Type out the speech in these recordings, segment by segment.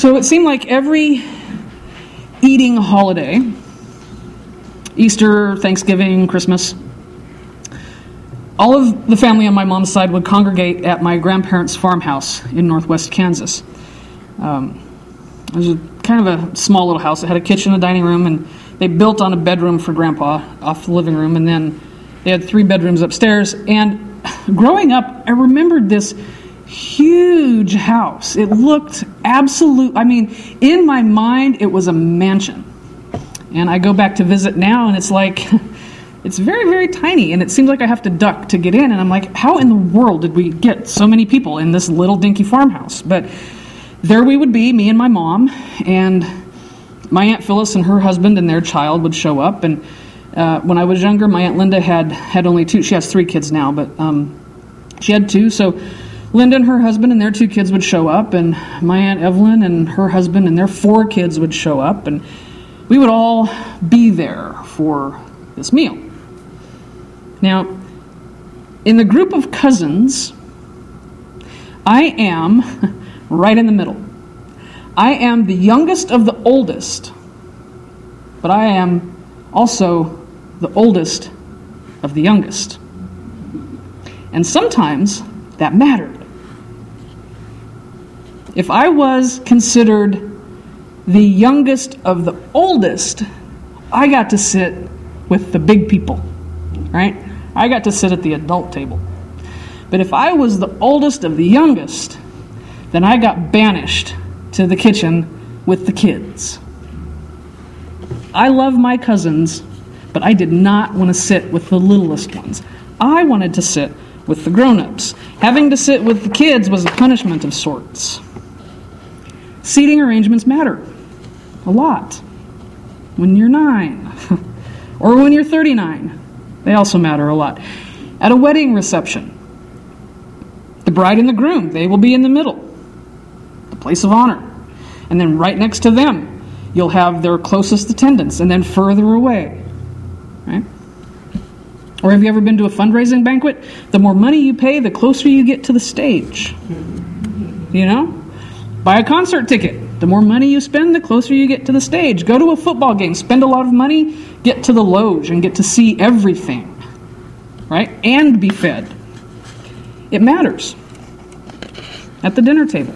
So it seemed like every eating holiday, Easter, Thanksgiving, Christmas, all of the family on my mom's side would congregate at my grandparents' farmhouse in northwest Kansas. Um, it was a, kind of a small little house. It had a kitchen, a dining room, and they built on a bedroom for grandpa off the living room, and then they had three bedrooms upstairs. And growing up, I remembered this huge house. It looked absolute. I mean, in my mind, it was a mansion. And I go back to visit now, and it's like, it's very, very tiny, and it seems like I have to duck to get in. And I'm like, how in the world did we get so many people in this little dinky farmhouse? But there we would be, me and my mom, and my Aunt Phyllis and her husband and their child would show up. And uh, when I was younger, my Aunt Linda had, had only two. She has three kids now, but um, she had two. So Linda and her husband and their two kids would show up, and my Aunt Evelyn and her husband and their four kids would show up, and we would all be there for this meal. Now, in the group of cousins, I am right in the middle. I am the youngest of the oldest, but I am also the oldest of the youngest. And sometimes that mattered. If I was considered the youngest of the oldest, I got to sit with the big people, right? I got to sit at the adult table. But if I was the oldest of the youngest, then I got banished to the kitchen with the kids. I love my cousins, but I did not want to sit with the littlest ones. I wanted to sit with the grown ups. Having to sit with the kids was a punishment of sorts. Seating arrangements matter a lot. When you're nine, or when you're 39, they also matter a lot. At a wedding reception, the bride and the groom, they will be in the middle, the place of honor. And then right next to them, you'll have their closest attendants, and then further away. Right? Or have you ever been to a fundraising banquet? The more money you pay, the closer you get to the stage. You know? Buy a concert ticket. The more money you spend, the closer you get to the stage. Go to a football game, spend a lot of money, get to the loge and get to see everything. Right? And be fed. It matters. At the dinner table.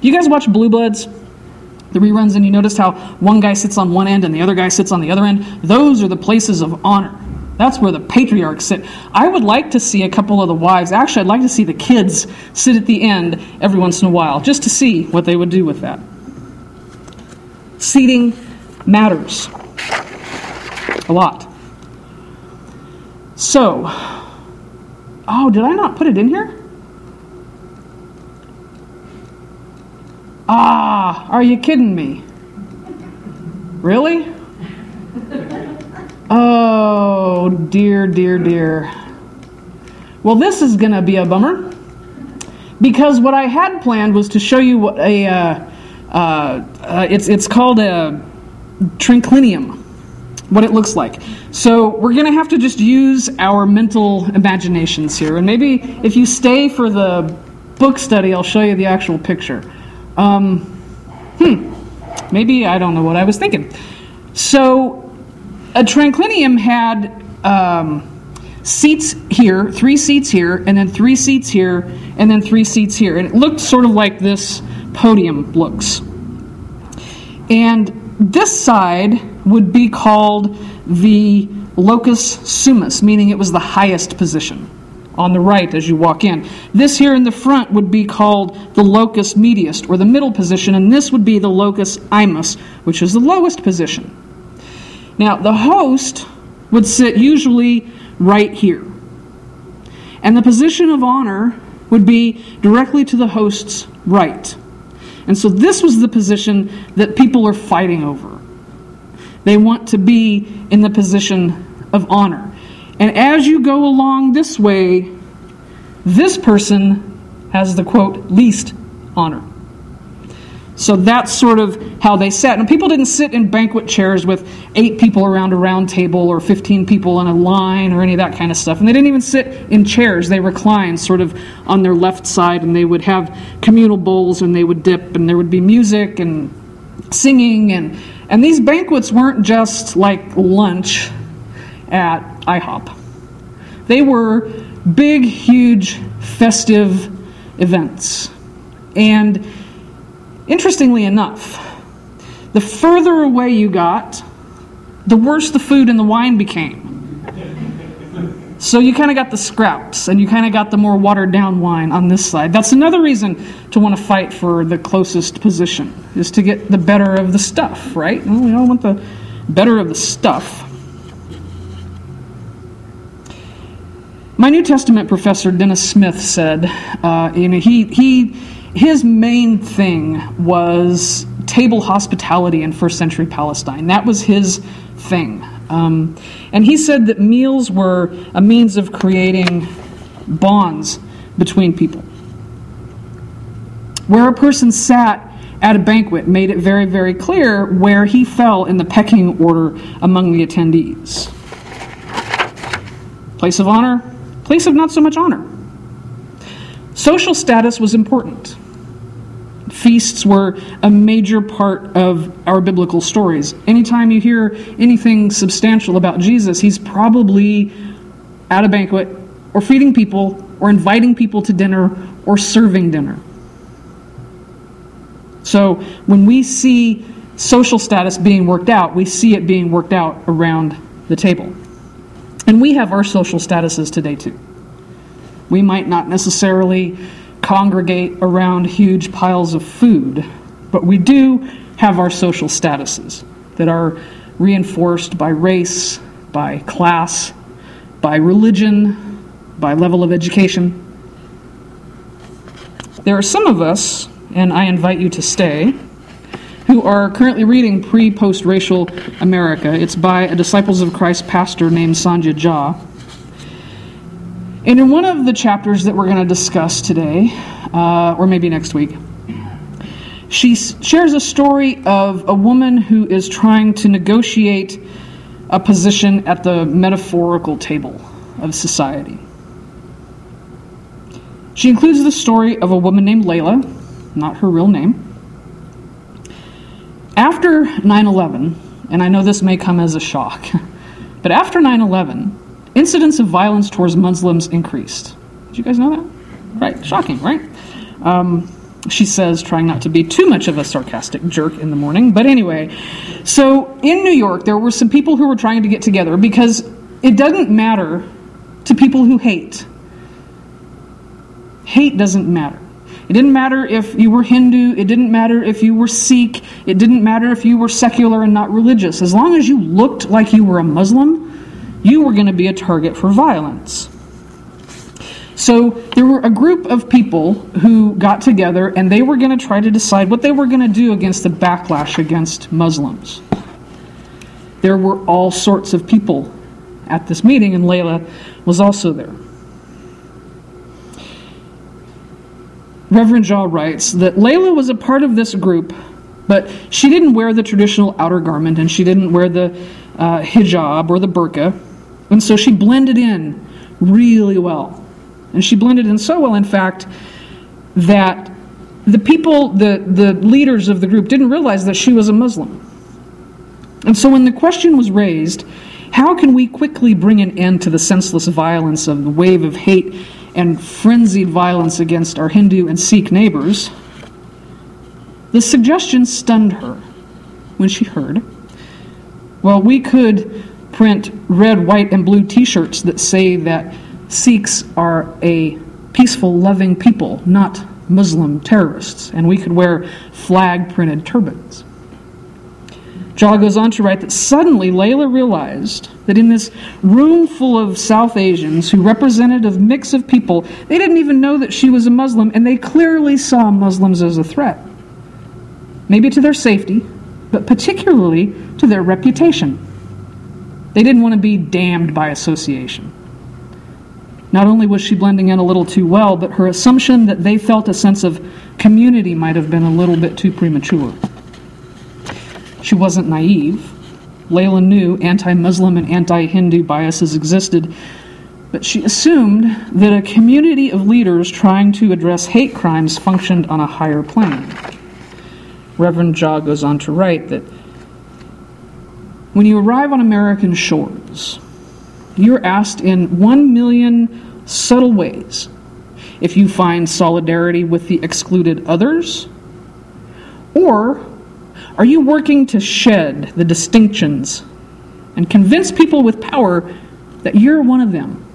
You guys watch Blue Bloods? The reruns, and you notice how one guy sits on one end and the other guy sits on the other end? Those are the places of honor. That's where the patriarchs sit. I would like to see a couple of the wives. Actually, I'd like to see the kids sit at the end every once in a while, just to see what they would do with that. Seating matters a lot. So, oh, did I not put it in here? Ah, are you kidding me? Really? Oh, dear, dear, dear. Well, this is going to be a bummer because what I had planned was to show you what a uh, uh, uh, it's it's called a triclinium, what it looks like. So we're going to have to just use our mental imaginations here, and maybe if you stay for the book study, I'll show you the actual picture. Um, hmm, maybe I don't know what I was thinking. So a triclinium had um, seats here, three seats here, and then three seats here, and then three seats here. And it looked sort of like this podium looks. And this side would be called the locus summus, meaning it was the highest position on the right as you walk in. This here in the front would be called the locus medius, or the middle position, and this would be the locus imus, which is the lowest position. Now, the host would sit usually right here. And the position of honor would be directly to the host's right. And so this was the position that people are fighting over. They want to be in the position of honor. And as you go along this way, this person has the quote, least honor. So that's sort of how they sat. And people didn't sit in banquet chairs with eight people around a round table or 15 people in a line or any of that kind of stuff. And they didn't even sit in chairs. They reclined sort of on their left side and they would have communal bowls and they would dip and there would be music and singing. And, and these banquets weren't just like lunch at IHOP, they were big, huge, festive events. And Interestingly enough, the further away you got, the worse the food and the wine became. So you kind of got the scraps, and you kind of got the more watered down wine on this side. That's another reason to want to fight for the closest position, is to get the better of the stuff, right? Well, we all want the better of the stuff. My New Testament professor, Dennis Smith, said, uh, you know, he, he his main thing was table hospitality in first century Palestine. That was his thing. Um, and he said that meals were a means of creating bonds between people. Where a person sat at a banquet made it very, very clear where he fell in the pecking order among the attendees. Place of honor, place of not so much honor. Social status was important. Feasts were a major part of our biblical stories. Anytime you hear anything substantial about Jesus, he's probably at a banquet or feeding people or inviting people to dinner or serving dinner. So when we see social status being worked out, we see it being worked out around the table. And we have our social statuses today too. We might not necessarily congregate around huge piles of food, but we do have our social statuses that are reinforced by race, by class, by religion, by level of education. There are some of us, and I invite you to stay, who are currently reading Pre Post Racial America. It's by a Disciples of Christ pastor named Sandhya Jha. And in one of the chapters that we're going to discuss today, uh, or maybe next week, she shares a story of a woman who is trying to negotiate a position at the metaphorical table of society. She includes the story of a woman named Layla, not her real name. After 9 11, and I know this may come as a shock, but after 9 11, incidents of violence towards Muslims increased. Did you guys know that? Right, shocking, right? Um, she says, trying not to be too much of a sarcastic jerk in the morning. But anyway, so in New York, there were some people who were trying to get together because it doesn't matter to people who hate. Hate doesn't matter. It didn't matter if you were Hindu, it didn't matter if you were Sikh, it didn't matter if you were secular and not religious. As long as you looked like you were a Muslim, you were going to be a target for violence. So there were a group of people who got together and they were going to try to decide what they were going to do against the backlash against Muslims. There were all sorts of people at this meeting, and Layla was also there. Reverend Jha writes that Layla was a part of this group, but she didn't wear the traditional outer garment and she didn't wear the uh, hijab or the burqa. And so she blended in really well. And she blended in so well, in fact, that the people, the, the leaders of the group, didn't realize that she was a Muslim. And so when the question was raised, how can we quickly bring an end to the senseless violence of the wave of hate and frenzied violence against our Hindu and Sikh neighbors? The suggestion stunned her when she heard. Well, we could print red, white, and blue t shirts that say that Sikhs are a peaceful, loving people, not Muslim terrorists, and we could wear flag printed turbans. Jha goes on to write that suddenly Layla realized that in this room full of South Asians who represented a mix of people, they didn't even know that she was a Muslim, and they clearly saw Muslims as a threat. Maybe to their safety, but particularly to their reputation. They didn't want to be damned by association. Not only was she blending in a little too well, but her assumption that they felt a sense of community might have been a little bit too premature. She wasn't naive. Layla knew anti Muslim and anti Hindu biases existed, but she assumed that a community of leaders trying to address hate crimes functioned on a higher plane. Reverend Jha goes on to write that when you arrive on American shores, you're asked in one million subtle ways if you find solidarity with the excluded others, or are you working to shed the distinctions and convince people with power that you're one of them?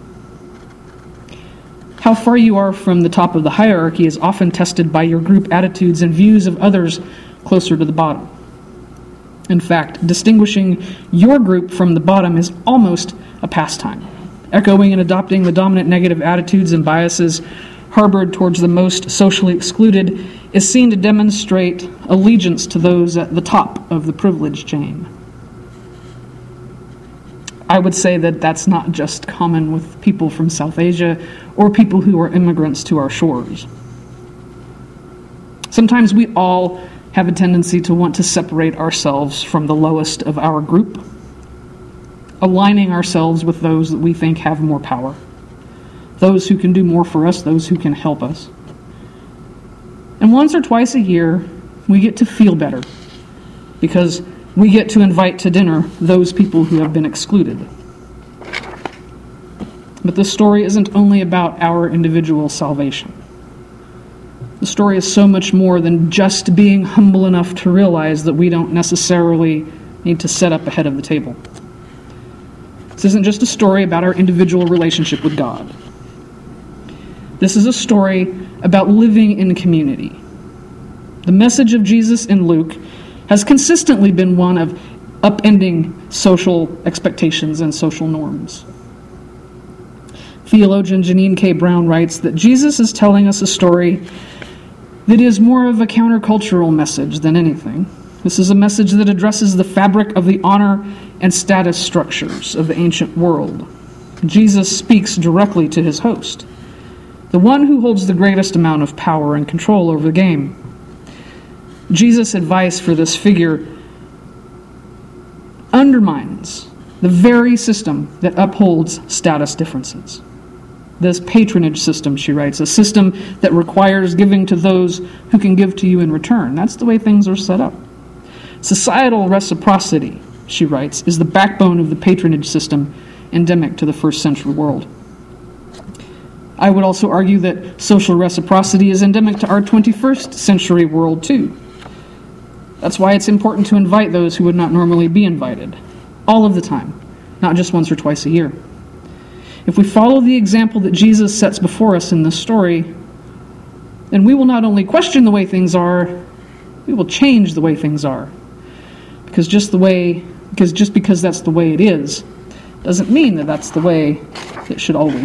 How far you are from the top of the hierarchy is often tested by your group attitudes and views of others closer to the bottom. In fact, distinguishing your group from the bottom is almost a pastime. Echoing and adopting the dominant negative attitudes and biases harbored towards the most socially excluded is seen to demonstrate allegiance to those at the top of the privilege chain. I would say that that's not just common with people from South Asia or people who are immigrants to our shores. Sometimes we all have a tendency to want to separate ourselves from the lowest of our group, aligning ourselves with those that we think have more power, those who can do more for us, those who can help us. And once or twice a year, we get to feel better because we get to invite to dinner those people who have been excluded. But the story isn't only about our individual salvation. The story is so much more than just being humble enough to realize that we don't necessarily need to set up ahead of the table. This isn't just a story about our individual relationship with God. This is a story about living in community. The message of Jesus in Luke has consistently been one of upending social expectations and social norms. Theologian Jeannine K. Brown writes that Jesus is telling us a story that is more of a countercultural message than anything. This is a message that addresses the fabric of the honor and status structures of the ancient world. Jesus speaks directly to his host, the one who holds the greatest amount of power and control over the game. Jesus' advice for this figure undermines the very system that upholds status differences this patronage system, she writes, a system that requires giving to those who can give to you in return. That's the way things are set up. Societal reciprocity, she writes, is the backbone of the patronage system endemic to the first century world. I would also argue that social reciprocity is endemic to our 21st century world, too. That's why it's important to invite those who would not normally be invited, all of the time, not just once or twice a year. If we follow the example that Jesus sets before us in this story, then we will not only question the way things are, we will change the way things are. Because just the way because just because that's the way it is doesn't mean that that's the way it should always be.